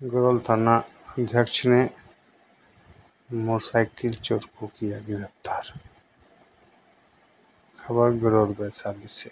गरोल थाना अध्यक्ष ने मोटरसाइकिल चोर को किया गिरफ़्तार। खबर गरौल वैशाली से।